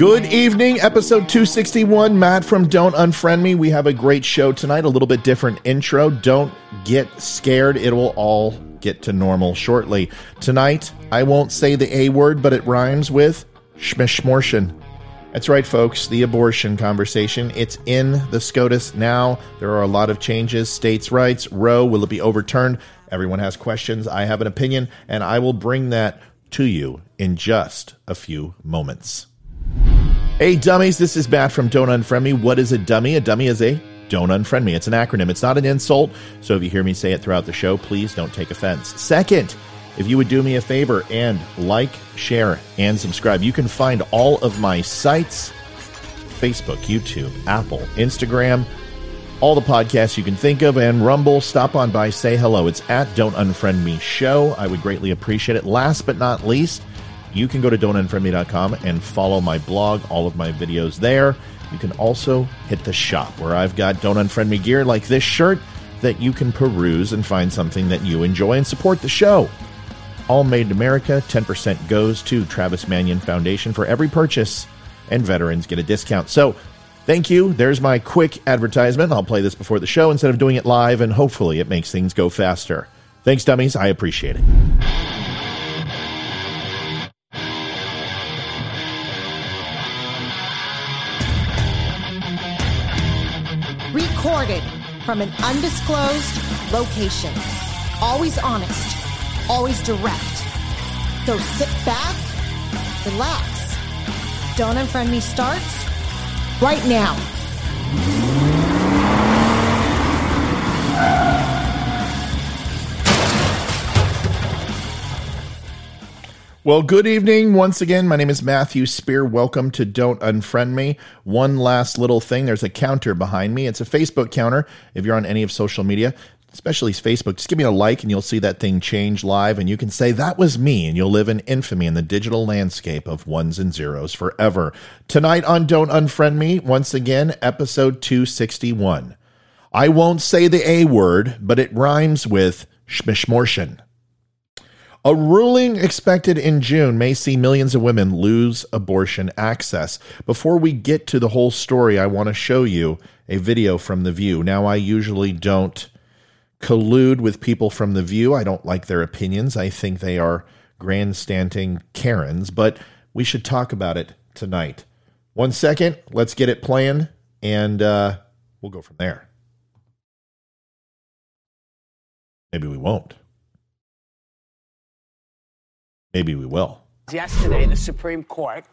Good evening, episode 261. Matt from Don't Unfriend Me. We have a great show tonight, a little bit different intro. Don't get scared, it will all get to normal shortly. Tonight, I won't say the A word, but it rhymes with schmishmortion. That's right, folks, the abortion conversation. It's in the SCOTUS now. There are a lot of changes. States' rights, Roe, will it be overturned? Everyone has questions. I have an opinion, and I will bring that to you in just a few moments. Hey, dummies, this is Matt from Don't Unfriend Me. What is a dummy? A dummy is a don't unfriend me. It's an acronym, it's not an insult. So if you hear me say it throughout the show, please don't take offense. Second, if you would do me a favor and like, share, and subscribe, you can find all of my sites Facebook, YouTube, Apple, Instagram, all the podcasts you can think of, and Rumble. Stop on by, say hello. It's at Don't Unfriend Me Show. I would greatly appreciate it. Last but not least, you can go to don'tunfriendme.com and follow my blog, all of my videos there. You can also hit the shop where I've got Don't Unfriend Me gear like this shirt that you can peruse and find something that you enjoy and support the show. All made in America, 10% goes to Travis Manion Foundation for every purchase, and veterans get a discount. So, thank you. There's my quick advertisement. I'll play this before the show instead of doing it live, and hopefully it makes things go faster. Thanks, dummies. I appreciate it. From an undisclosed location. Always honest, always direct. So sit back, relax. Don't Unfriend Me starts right now. Well, good evening once again. My name is Matthew Spear. Welcome to Don't Unfriend Me. One last little thing there's a counter behind me. It's a Facebook counter. If you're on any of social media, especially Facebook, just give me a like and you'll see that thing change live. And you can say, That was me. And you'll live in infamy in the digital landscape of ones and zeros forever. Tonight on Don't Unfriend Me, once again, episode 261. I won't say the A word, but it rhymes with schmishmortion. A ruling expected in June may see millions of women lose abortion access. Before we get to the whole story, I want to show you a video from The View. Now, I usually don't collude with people from The View. I don't like their opinions. I think they are grandstanding Karens, but we should talk about it tonight. One second, let's get it playing, and uh, we'll go from there. Maybe we won't. Maybe we will. Yesterday, the Supreme Court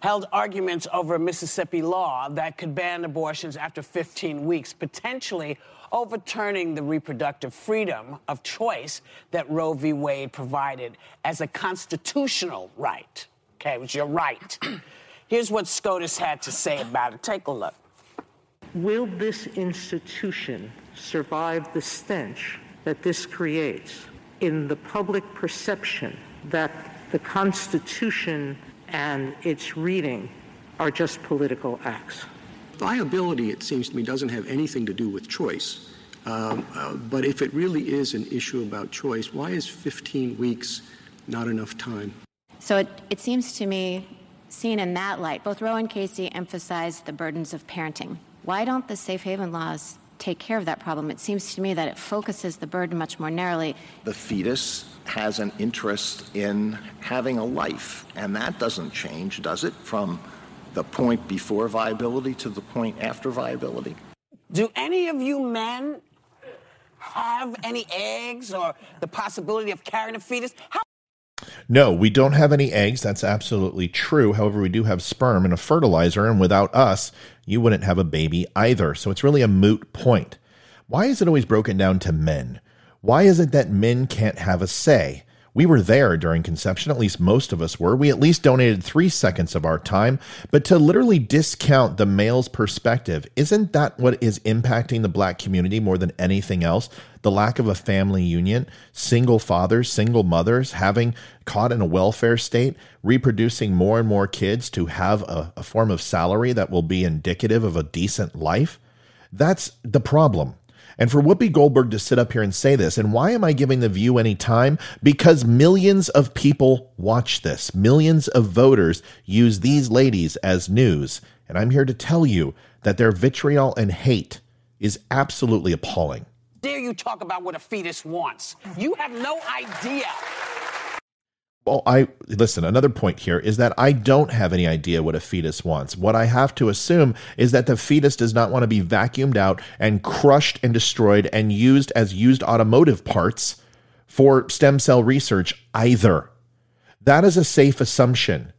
held arguments over a Mississippi law that could ban abortions after 15 weeks, potentially overturning the reproductive freedom of choice that Roe v. Wade provided as a constitutional right. Okay, it was your right. Here's what SCOTUS had to say about it. Take a look. Will this institution survive the stench that this creates in the public perception that the Constitution and its reading are just political acts? Viability, it seems to me, doesn't have anything to do with choice. Um, uh, but if it really is an issue about choice, why is 15 weeks not enough time? So it, it seems to me, seen in that light, both Roe and Casey emphasize the burdens of parenting. Why don't the safe haven laws take care of that problem? It seems to me that it focuses the burden much more narrowly. The fetus has an interest in having a life, and that doesn't change, does it, from the point before viability to the point after viability? Do any of you men have any eggs or the possibility of carrying a fetus? How No, we don't have any eggs. That's absolutely true. However, we do have sperm and a fertilizer, and without us, you wouldn't have a baby either. So it's really a moot point. Why is it always broken down to men? Why is it that men can't have a say? We were there during conception, at least most of us were. We at least donated three seconds of our time. But to literally discount the male's perspective, isn't that what is impacting the black community more than anything else? The lack of a family union, single fathers, single mothers, having caught in a welfare state, reproducing more and more kids to have a, a form of salary that will be indicative of a decent life. That's the problem. And for Whoopi Goldberg to sit up here and say this, and why am I giving The View any time? Because millions of people watch this. Millions of voters use these ladies as news. And I'm here to tell you that their vitriol and hate is absolutely appalling. Dare you talk about what a fetus wants? You have no idea. Well, I listen. Another point here is that I don't have any idea what a fetus wants. What I have to assume is that the fetus does not want to be vacuumed out and crushed and destroyed and used as used automotive parts for stem cell research either. That is a safe assumption.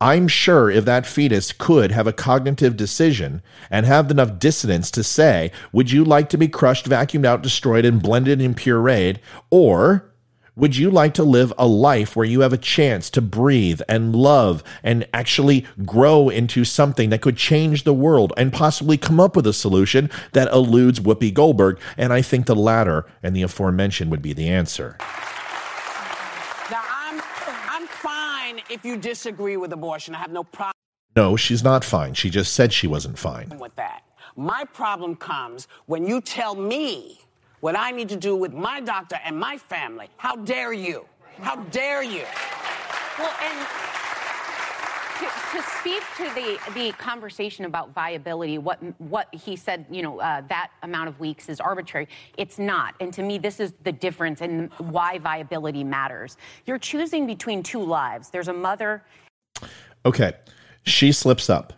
I'm sure if that fetus could have a cognitive decision and have enough dissonance to say, would you like to be crushed, vacuumed out, destroyed, and blended and pureed, or would you like to live a life where you have a chance to breathe and love and actually grow into something that could change the world and possibly come up with a solution that eludes Whoopi Goldberg? And I think the latter and the aforementioned would be the answer. Now, I'm, I'm fine if you disagree with abortion. I have no problem No, she's not fine. She just said she wasn't fine. with that. My problem comes when you tell me what I need to do with my doctor and my family. How dare you? How dare you? Well, and to, to speak to the the conversation about viability, what what he said, you know, uh, that amount of weeks is arbitrary. It's not, and to me, this is the difference in why viability matters. You're choosing between two lives. There's a mother. Okay, she slips up.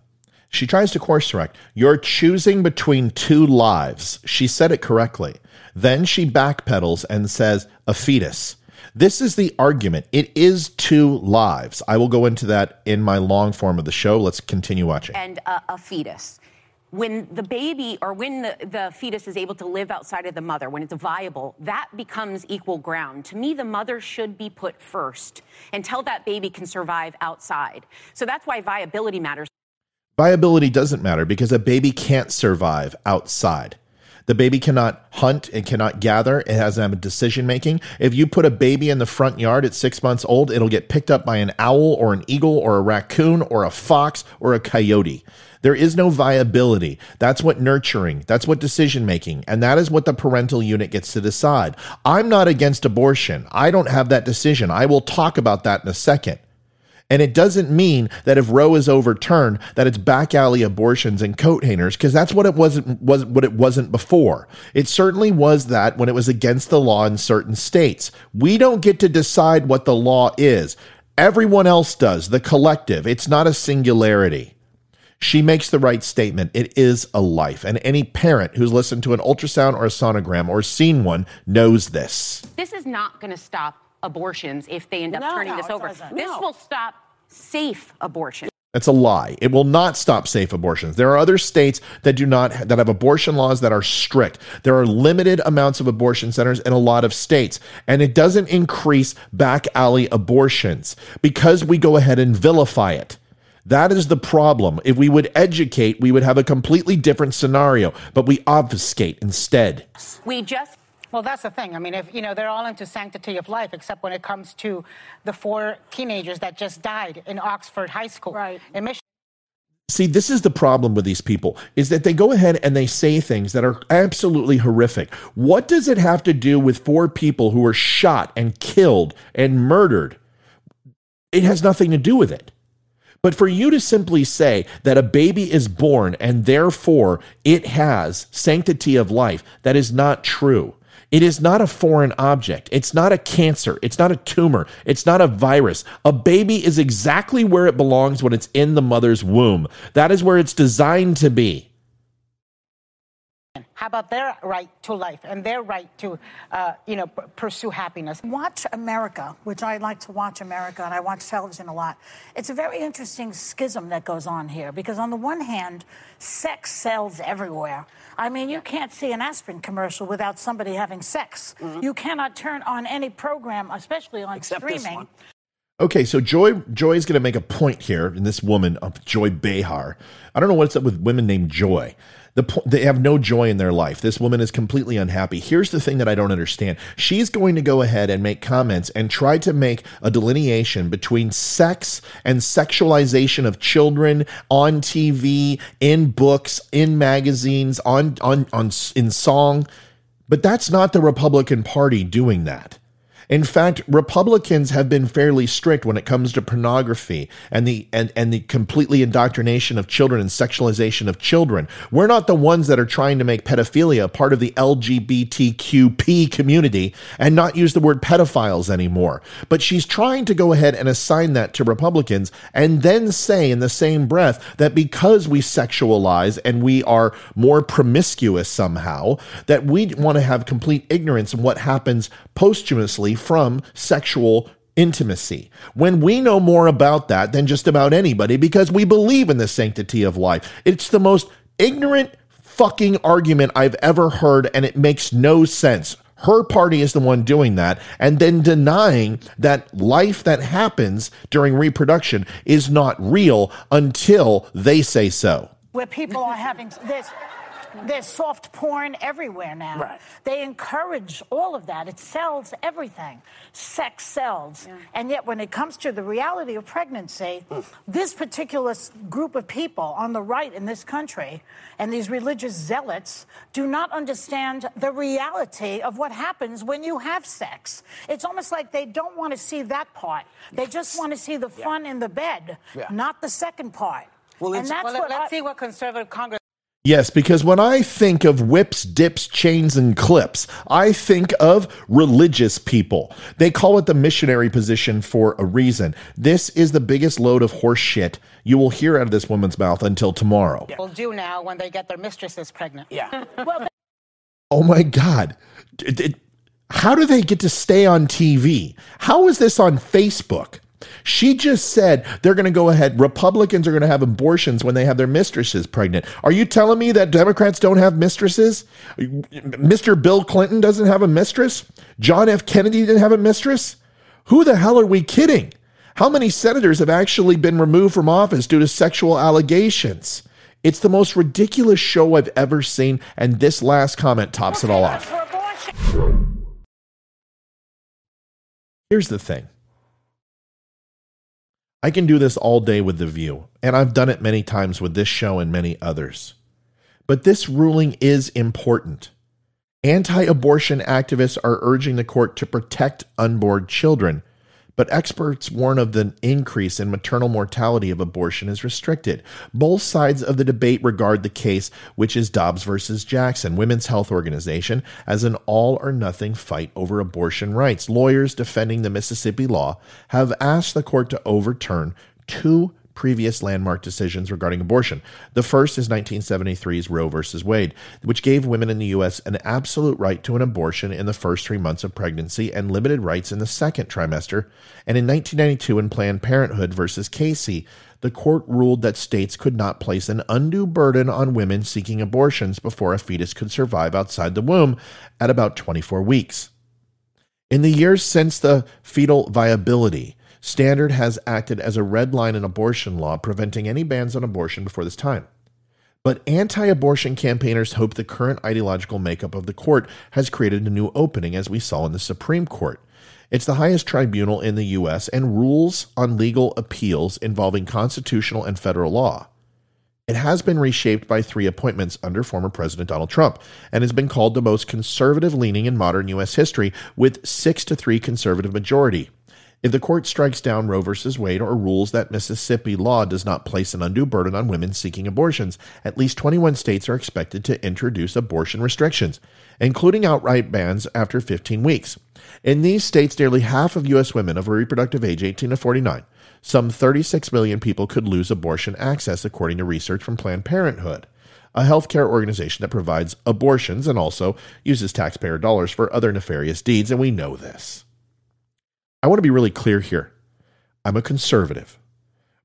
She tries to course correct. You're choosing between two lives. She said it correctly. Then she backpedals and says, a fetus. This is the argument. It is two lives. I will go into that in my long form of the show. Let's continue watching. and a, a fetus. When the baby or when the, the fetus is able to live outside of the mother, when it's viable, that becomes equal ground. To me, the mother should be put first until that baby can survive outside. So that's why viability matters. Viability doesn't matter because a baby can't survive outside. The baby cannot hunt and cannot gather. It hasn't have a decision making. If you put a baby in the front yard at six months old, it'll get picked up by an owl or an eagle or a raccoon or a fox or a coyote. There is no viability. That's what nurturing, that's what decision making, and that is what the parental unit gets to decide. I'm not against abortion. I don't have that decision. I will talk about that in a second. And it doesn't mean that if Roe is overturned, that it's back alley abortions and coat hangers, because that's what it wasn't was what it wasn't before. It certainly was that when it was against the law in certain states. We don't get to decide what the law is. Everyone else does, the collective. It's not a singularity. She makes the right statement. It is a life. And any parent who's listened to an ultrasound or a sonogram or seen one knows this. This is not going to stop abortions if they end up No, turning no, this over. doesn't. This No. will stop safe abortion. That's a lie. It will not stop safe abortions. There are other states that do not that have abortion laws that are strict. There are limited amounts of abortion centers in a lot of states, and it doesn't increase back alley abortions because we go ahead and vilify it. That is the problem. If we would educate, we would have a completely different scenario, but we obfuscate instead. We just Well, that's the thing. I mean, if you know, they're all into sanctity of life, except when it comes to the four teenagers that just died in Oxford High School, right? In Michigan. See, this is the problem with these people is that they go ahead and they say things that are absolutely horrific. What does it have to do with four people who were shot and killed and murdered? It has nothing to do with it. But for you to simply say that a baby is born and therefore it has sanctity of life, that is not true. It is not a foreign object. It's not a cancer. It's not a tumor. It's not a virus. A baby is exactly where it belongs when it's in the mother's womb. That is where it's designed to be. How about their right to life and their right to, uh, you know, p- pursue happiness? Watch America, which I like to watch America, and I watch television a lot. It's a very interesting schism that goes on here because, on the one hand, sex sells everywhere. I mean, you can't see an aspirin commercial without somebody having sex. You cannot turn on any program, especially on Except this streaming. one. Okay, so Joy Joy is going to make a point here, and this woman, uh, Joy Behar. I don't know what's up with women named Joy. The they have no joy in their life. This woman is completely unhappy. Here's the thing that I don't understand. She's going to go ahead and make comments and try to make a delineation between sex and sexualization of children on TV, in books, in magazines, on on on in song. But that's not the Republican Party doing that. In fact, Republicans have been fairly strict when it comes to pornography and the and, and the completely indoctrination of children and sexualization of children. We're not the ones that are trying to make pedophilia part of the LGBTQP community and not use the word pedophiles anymore. But she's trying to go ahead and assign that to Republicans and then say in the same breath that because we sexualize and we are more promiscuous somehow, that we want to have complete ignorance of what happens posthumously from sexual intimacy. When we know more about that than just about anybody because we believe in the sanctity of life, it's the most ignorant fucking argument I've ever heard, and it makes no sense. Her party is the one doing that, and then denying that life that happens during reproduction is not real until they say so. Where people are having this. There's soft porn everywhere now. Right. They encourage all of that. It sells everything. Sex sells. And yet, when it comes to the reality of pregnancy, hmm. this particular group of people on the right in this country and these religious zealots do not understand the reality of what happens when you have sex. It's almost like they don't want to see that part. They just want to see the fun in the bed, Yeah. not the second part. Well, and that's Well, what let's I- see what conservative Congress. Yes, because when I think of whips, dips, chains, and clips, I think of religious people. They call it the missionary position for a reason. This is the biggest load of horse shit you will hear out of this woman's mouth until tomorrow. will do now when they get their mistresses pregnant. Yeah. well, Oh my God. D- d- How do they get to stay on TV? How is this on Facebook? She just said they're going to go ahead. Republicans are going to have abortions when they have their mistresses pregnant. Are you telling me that Democrats don't have mistresses? Mr. Bill Clinton doesn't have a mistress? John F. Kennedy didn't have a mistress? Who the hell are we kidding? How many senators have actually been removed from office due to sexual allegations? It's the most ridiculous show I've ever seen, and this last comment tops it all off. Here's the thing I can do this all day with The View, and I've done it many times with this show and many others. But this ruling is important. Anti abortion activists are urging the court to protect unborn children, but experts warn of the increase in maternal mortality of abortion is restricted. Both sides of the debate regard the case, which is Dobbs versus Jackson, Women's Health Organization, as an all or nothing fight over abortion rights. Lawyers defending the Mississippi law have asked the court to overturn two previous landmark decisions regarding abortion. The first is 1973's Roe v. Wade, which gave women in the U.S. an absolute right to an abortion in the first three months of pregnancy and limited rights in the second trimester. And in 1992, in Planned Parenthood versus Casey, the court ruled that states could not place an undue burden on women seeking abortions before a fetus could survive outside the womb at about 24 weeks. In the years since the fetal viability, Standard has acted as a red line in abortion law, preventing any bans on abortion before this time. But anti abortion campaigners hope the current ideological makeup of the court has created a new opening, as we saw in the Supreme Court. It's the highest tribunal in the U.S. and rules on legal appeals involving constitutional and federal law. It has been reshaped by three appointments under former President Donald Trump and has been called the most conservative leaning in modern U.S. history with 6 to 3 conservative majority. If the court strikes down Roe v. Wade or rules that Mississippi law does not place an undue burden on women seeking abortions, at least 21 states are expected to introduce abortion restrictions, including outright bans after 15 weeks. In these states, nearly half of U.S. women of reproductive age 18 to 49, some 36 million people could lose abortion access, according to research from Planned Parenthood, a healthcare organization that provides abortions and also uses taxpayer dollars for other nefarious deeds, and we know this. I want to be really clear here. I'm a conservative.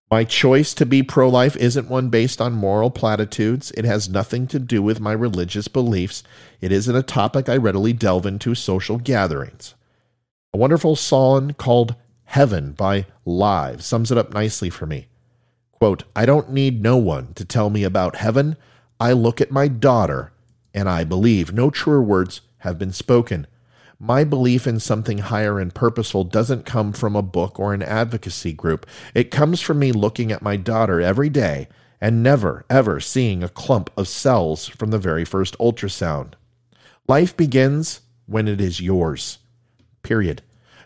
My choice to be pro life isn't one based on moral platitudes. It has nothing to do with my religious beliefs. It isn't a topic I readily delve into social gatherings. A wonderful song called Heaven by Live sums it up nicely for me. Quote, I don't need no one to tell me about heaven. I look at my daughter and I believe. No truer words have been spoken. My belief in something higher and purposeful doesn't come from a book or an advocacy group. It comes from me looking at my daughter every day and never, ever seeing a clump of cells from the very first ultrasound. Life begins when it is yours. Period.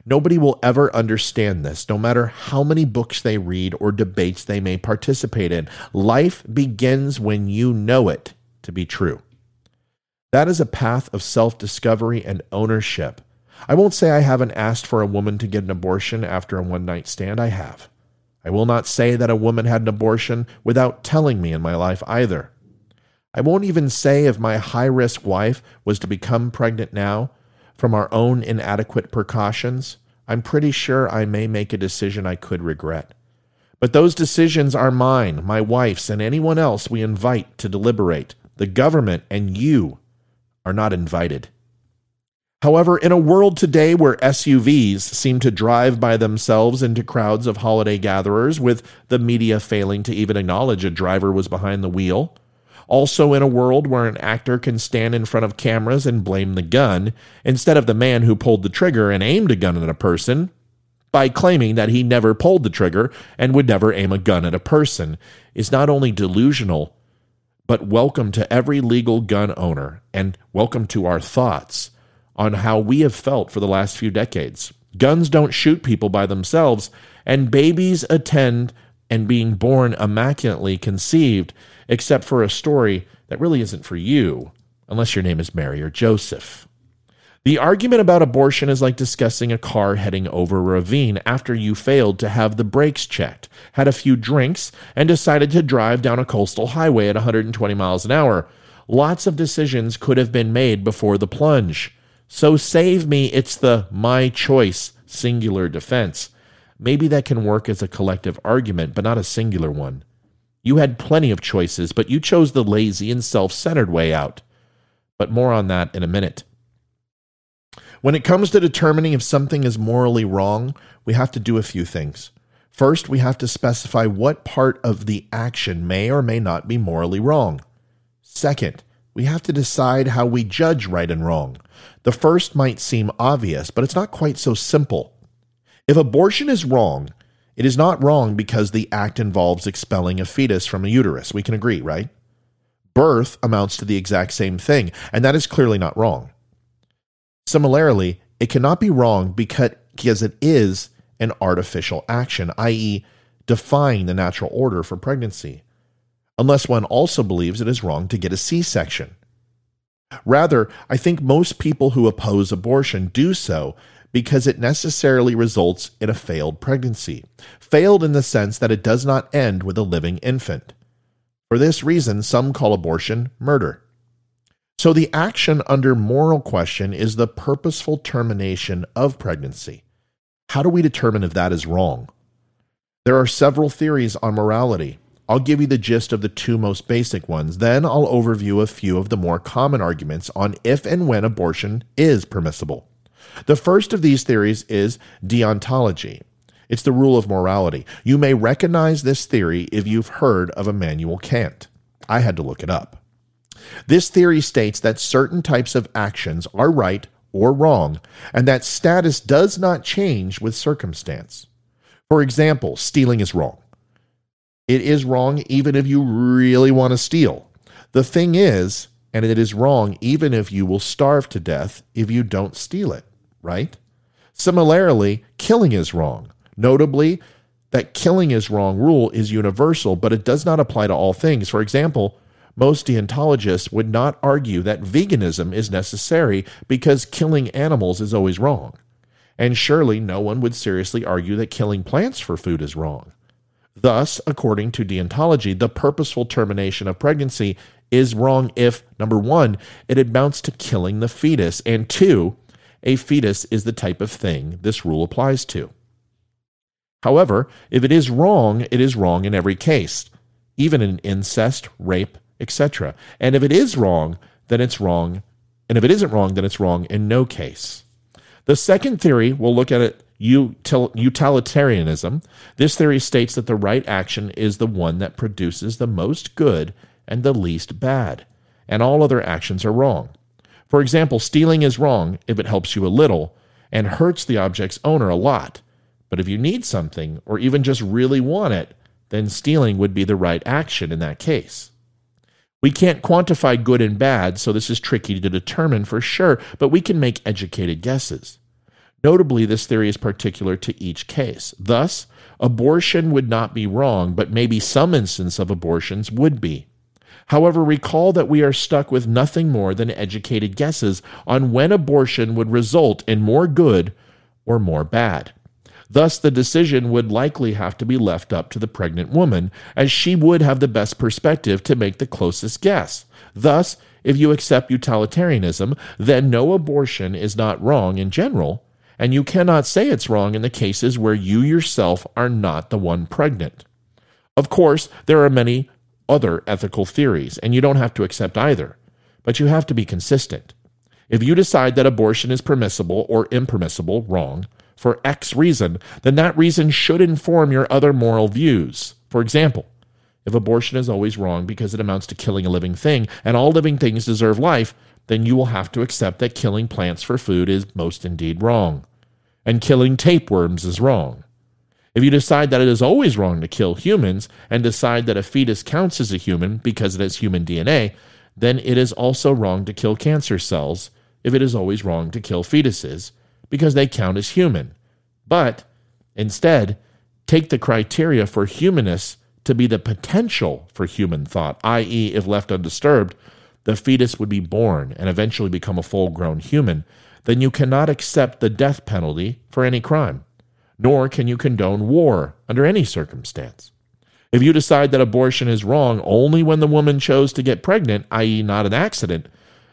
Nobody will ever understand this, no matter how many books they read or debates they may participate in. Life begins when you know it to be true. That is a path of self discovery and ownership. I won't say I haven't asked for a woman to get an abortion after a one night stand. I have. I will not say that a woman had an abortion without telling me in my life either. I won't even say if my high risk wife was to become pregnant now from our own inadequate precautions. I'm pretty sure I may make a decision I could regret. But those decisions are mine, my wife's, and anyone else we invite to deliberate. The government and you are not invited. However, in a world today where SUVs seem to drive by themselves into crowds of holiday gatherers, with the media failing to even acknowledge a driver was behind the wheel, also in a world where an actor can stand in front of cameras and blame the gun instead of the man who pulled the trigger and aimed a gun at a person by claiming that he never pulled the trigger and would never aim a gun at a person, is not only delusional, but welcome to every legal gun owner and welcome to our thoughts on how we have felt for the last few decades. Guns don't shoot people by themselves, and babies attend and being born immaculately conceived, except for a story that really isn't for you, unless your name is Mary or Joseph. The argument about abortion is like discussing a car heading over a ravine after you failed to have the brakes checked, had a few drinks, and decided to drive down a coastal highway at 120 miles an hour. Lots of decisions could have been made before the plunge. So save me, it's the my choice singular defense. Maybe that can work as a collective argument, but not a singular one. You had plenty of choices, but you chose the lazy and self centered way out. But more on that in a minute. When it comes to determining if something is morally wrong, we have to do a few things. First, we have to specify what part of the action may or may not be morally wrong. Second, we have to decide how we judge right and wrong. The first might seem obvious, but it's not quite so simple. If abortion is wrong, it is not wrong because the act involves expelling a fetus from a uterus. We can agree, right? Birth amounts to the exact same thing, and that is clearly not wrong. Similarly, it cannot be wrong because, it is an artificial action, i.e., defying the natural order for pregnancy, unless one also believes it is wrong to get a C section. Rather, I think most people who oppose abortion do so because it necessarily results in a failed pregnancy. Failed in the sense that it does not end with a living infant. For this reason, some call abortion murder. So the action under moral question is the purposeful termination of pregnancy. How do we determine if that is wrong? There are several theories on morality. I'll give you the gist of the two most basic ones. Then I'll overview a few of the more common arguments on if and when abortion is permissible. The first of these theories is deontology. It's the rule of morality. You may recognize this theory if you've heard of Immanuel Kant. I had to look it up. This theory states that certain types of actions are right or wrong, and that status does not change with circumstance. For example, stealing is wrong. It is wrong even if you really want to steal. The thing is, and it is wrong even if you will starve to death if you don't steal it, right? Similarly, killing is wrong. Notably, that killing is wrong rule is universal, but it does not apply to all things. For example, most deontologists would not argue that veganism is necessary because killing animals is always wrong. And surely no one would seriously argue that killing plants for food is wrong. Thus, according to deontology, the purposeful termination of pregnancy is wrong if, number one, it amounts to killing the fetus, and two, a fetus is the type of thing this rule applies to. However, if it is wrong, it is wrong in every case, even in incest, rape, etc. And if it is wrong, then it's wrong. And if it isn't wrong, then it's wrong in no case. The second theory, we'll look at it utilitarianism. This theory states that the right action is the one that produces the most good and the least bad, and all other actions are wrong. For example, stealing is wrong if it helps you a little and hurts the object's owner a lot. But if you need something or even just really want it, then stealing would be the right action in that case. We can't quantify good and bad, so this is tricky to determine for sure, but we can make educated guesses. Notably, this theory is particular to each case. Thus, abortion would not be wrong, but maybe some instance of abortions would be. However, recall that we are stuck with nothing more than educated guesses on when abortion would result in more good or more bad. Thus, the decision would likely have to be left up to the pregnant woman, as she would have the best perspective to make the closest guess. Thus, if you accept utilitarianism, then no abortion is not wrong in general, and you cannot say it's wrong in the cases where you yourself are not the one pregnant. Of course, there are many other ethical theories, and you don't have to accept either, but you have to be consistent. If you decide that abortion is permissible or impermissible, wrong, for X reason, then that reason should inform your other moral views. For example, if abortion is always wrong because it amounts to killing a living thing and all living things deserve life, then you will have to accept that killing plants for food is most indeed wrong. And killing tapeworms is wrong. If you decide that it is always wrong to kill humans and decide that a fetus counts as a human because it has human DNA, then it is also wrong to kill cancer cells if it is always wrong to kill fetuses because they count as human. But instead, take the criteria for humanness to be the potential for human thought, i.e., if left undisturbed, the fetus would be born and eventually become a full grown human, then you cannot accept the death penalty for any crime, nor can you condone war under any circumstance. If you decide that abortion is wrong only when the woman chose to get pregnant, i.e., not an accident,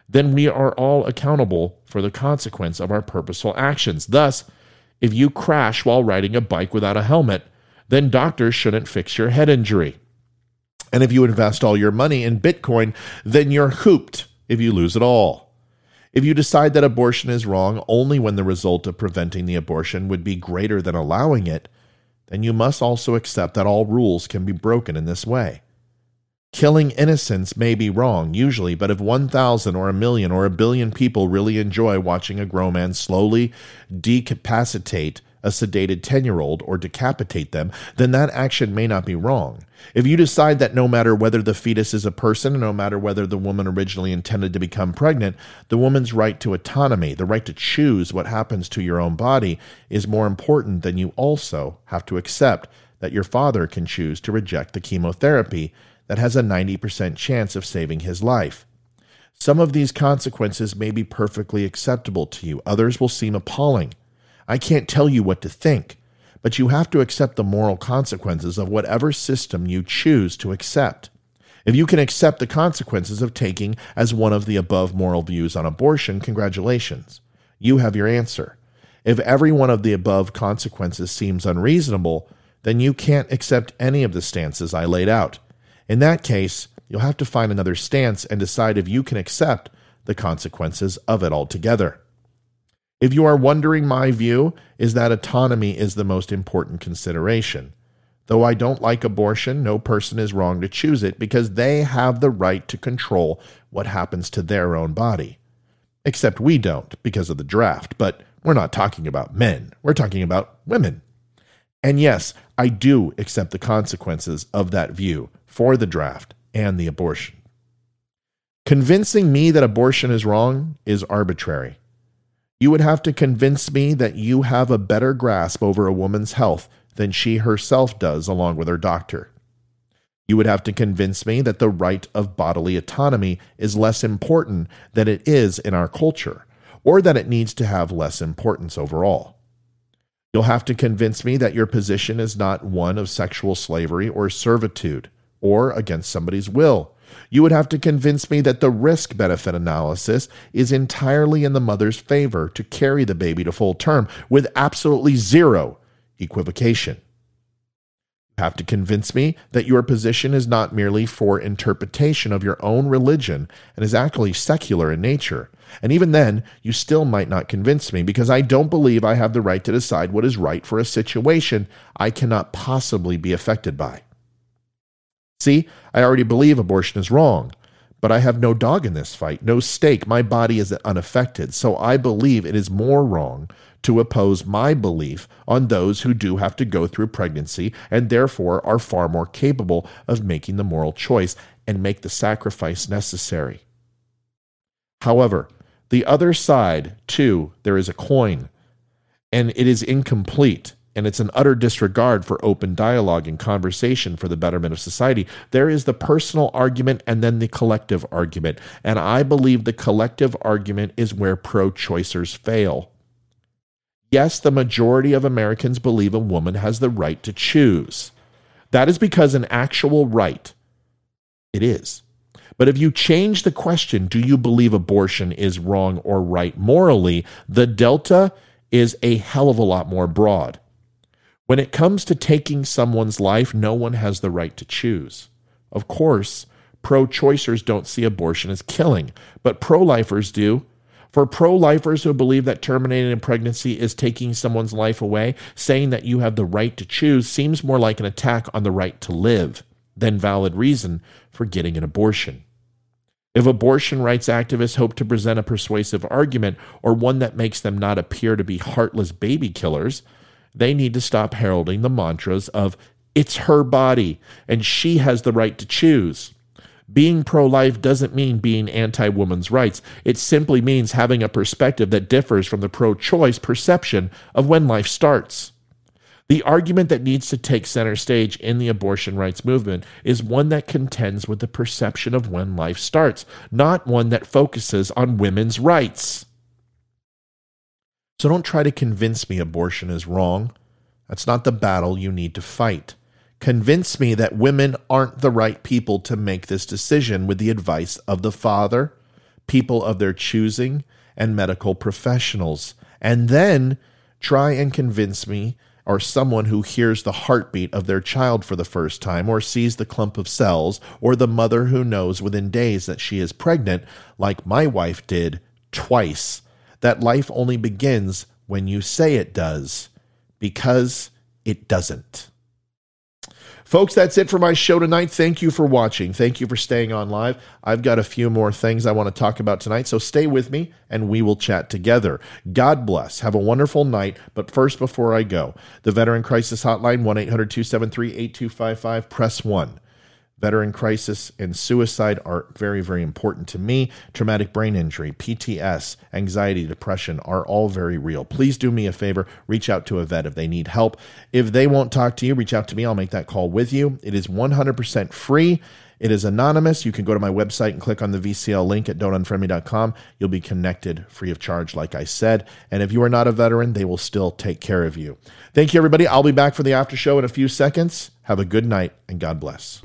then we are all accountable for the consequence of our purposeful actions. Thus, if you crash while riding a bike without a helmet, then doctors shouldn't fix your head injury. And if you invest all your money in Bitcoin, then you're hooped if you lose it all. If you decide that abortion is wrong only when the result of preventing the abortion would be greater than allowing it, then you must also accept that all rules can be broken in this way. Killing innocents may be wrong, usually, but if 1,000 or a million or a billion people really enjoy watching a grown man slowly decapacitate a sedated 10 year old or decapitate them, then that action may not be wrong. If you decide that no matter whether the fetus is a person, no matter whether the woman originally intended to become pregnant, the woman's right to autonomy, the right to choose what happens to your own body, is more important, than you also have to accept that your father can choose to reject the chemotherapy that has a 90% chance of saving his life. Some of these consequences may be perfectly acceptable to you, others will seem appalling. I can't tell you what to think, but you have to accept the moral consequences of whatever system you choose to accept. If you can accept the consequences of taking as one of the above moral views on abortion, congratulations. You have your answer. If every one of the above consequences seems unreasonable, then you can't accept any of the stances I laid out. In that case, you'll have to find another stance and decide if you can accept the consequences of it altogether. If you are wondering, my view is that autonomy is the most important consideration. Though I don't like abortion, no person is wrong to choose it because they have the right to control what happens to their own body. Except we don't because of the draft, but we're not talking about men, we're talking about women. And yes, I do accept the consequences of that view for the draft and the abortion. Convincing me that abortion is wrong is arbitrary. You would have to convince me that you have a better grasp over a woman's health than she herself does, along with her doctor. You would have to convince me that the right of bodily autonomy is less important than it is in our culture, or that it needs to have less importance overall. You'll have to convince me that your position is not one of sexual slavery or servitude, or against somebody's will, you would have to convince me that the risk benefit analysis is entirely in the mother's favor to carry the baby to full term with absolutely zero equivocation. You have to convince me that your position is not merely for interpretation of your own religion and is actually secular in nature. And even then, you still might not convince me because I don't believe I have the right to decide what is right for a situation I cannot possibly be affected by. See, I already believe abortion is wrong, but I have no dog in this fight, no stake. My body is unaffected. So I believe it is more wrong to oppose my belief on those who do have to go through pregnancy and therefore are far more capable of making the moral choice and make the sacrifice necessary. However, the other side, too, there is a coin, and it is incomplete and it's an utter disregard for open dialogue and conversation for the betterment of society. There is the personal argument and then the collective argument. And I believe the collective argument is where pro choicers fail. Yes, the majority of Americans believe a woman has the right to choose. That is because an actual right, it is. But if you change the question, do you believe abortion is wrong or right morally, the delta is a hell of a lot more broad. When it comes to taking someone's life, no one has the right to choose. Of course, pro choicers don't see abortion as killing, but pro lifers do. For pro lifers who believe that terminating a pregnancy is taking someone's life away, saying that you have the right to choose seems more like an attack on the right to live than valid reason for getting an abortion. If abortion rights activists hope to present a persuasive argument or one that makes them not appear to be heartless baby killers, they need to stop heralding the mantras of it's her body and she has the right to choose. Being pro life doesn't mean being anti woman's rights. It simply means having a perspective that differs from the pro choice perception of when life starts. The argument that needs to take center stage in the abortion rights movement is one that contends with the perception of when life starts, not one that focuses on women's rights. So don't try to convince me abortion is wrong. That's not the battle you need to fight. Convince me that women aren't the right people to make this decision with the advice of the father, people of their choosing, and medical professionals. And then try and convince me or someone who hears the heartbeat of their child for the first time, or sees the clump of cells, or the mother who knows within days that she is pregnant, like my wife did twice that life only begins when you say it does, because it doesn't. Folks, that's it for my show tonight. Thank you for watching. Thank you for staying on live. I've got a few more things I want to talk about tonight, so stay with me and we will chat together. God bless. Have a wonderful night. But first, before I go, the Veteran Crisis Hotline, 1 800 273 8255, press 1. Veteran crisis and suicide are very, very important to me. Traumatic brain injury, PTS, anxiety, depression are all very real. Please do me a favor, reach out to a vet if they need help. If they won't talk to you, reach out to me. I'll make that call with you. It is 100% free. It is anonymous. You can go to my website and click on the VCL link at don'tunfriendme.com. You'll be connected free of charge, like I said. And if you are not a veteran, they will still take care of you. Thank you, everybody. I'll be back for the after show in a few seconds. Have a good night and God bless.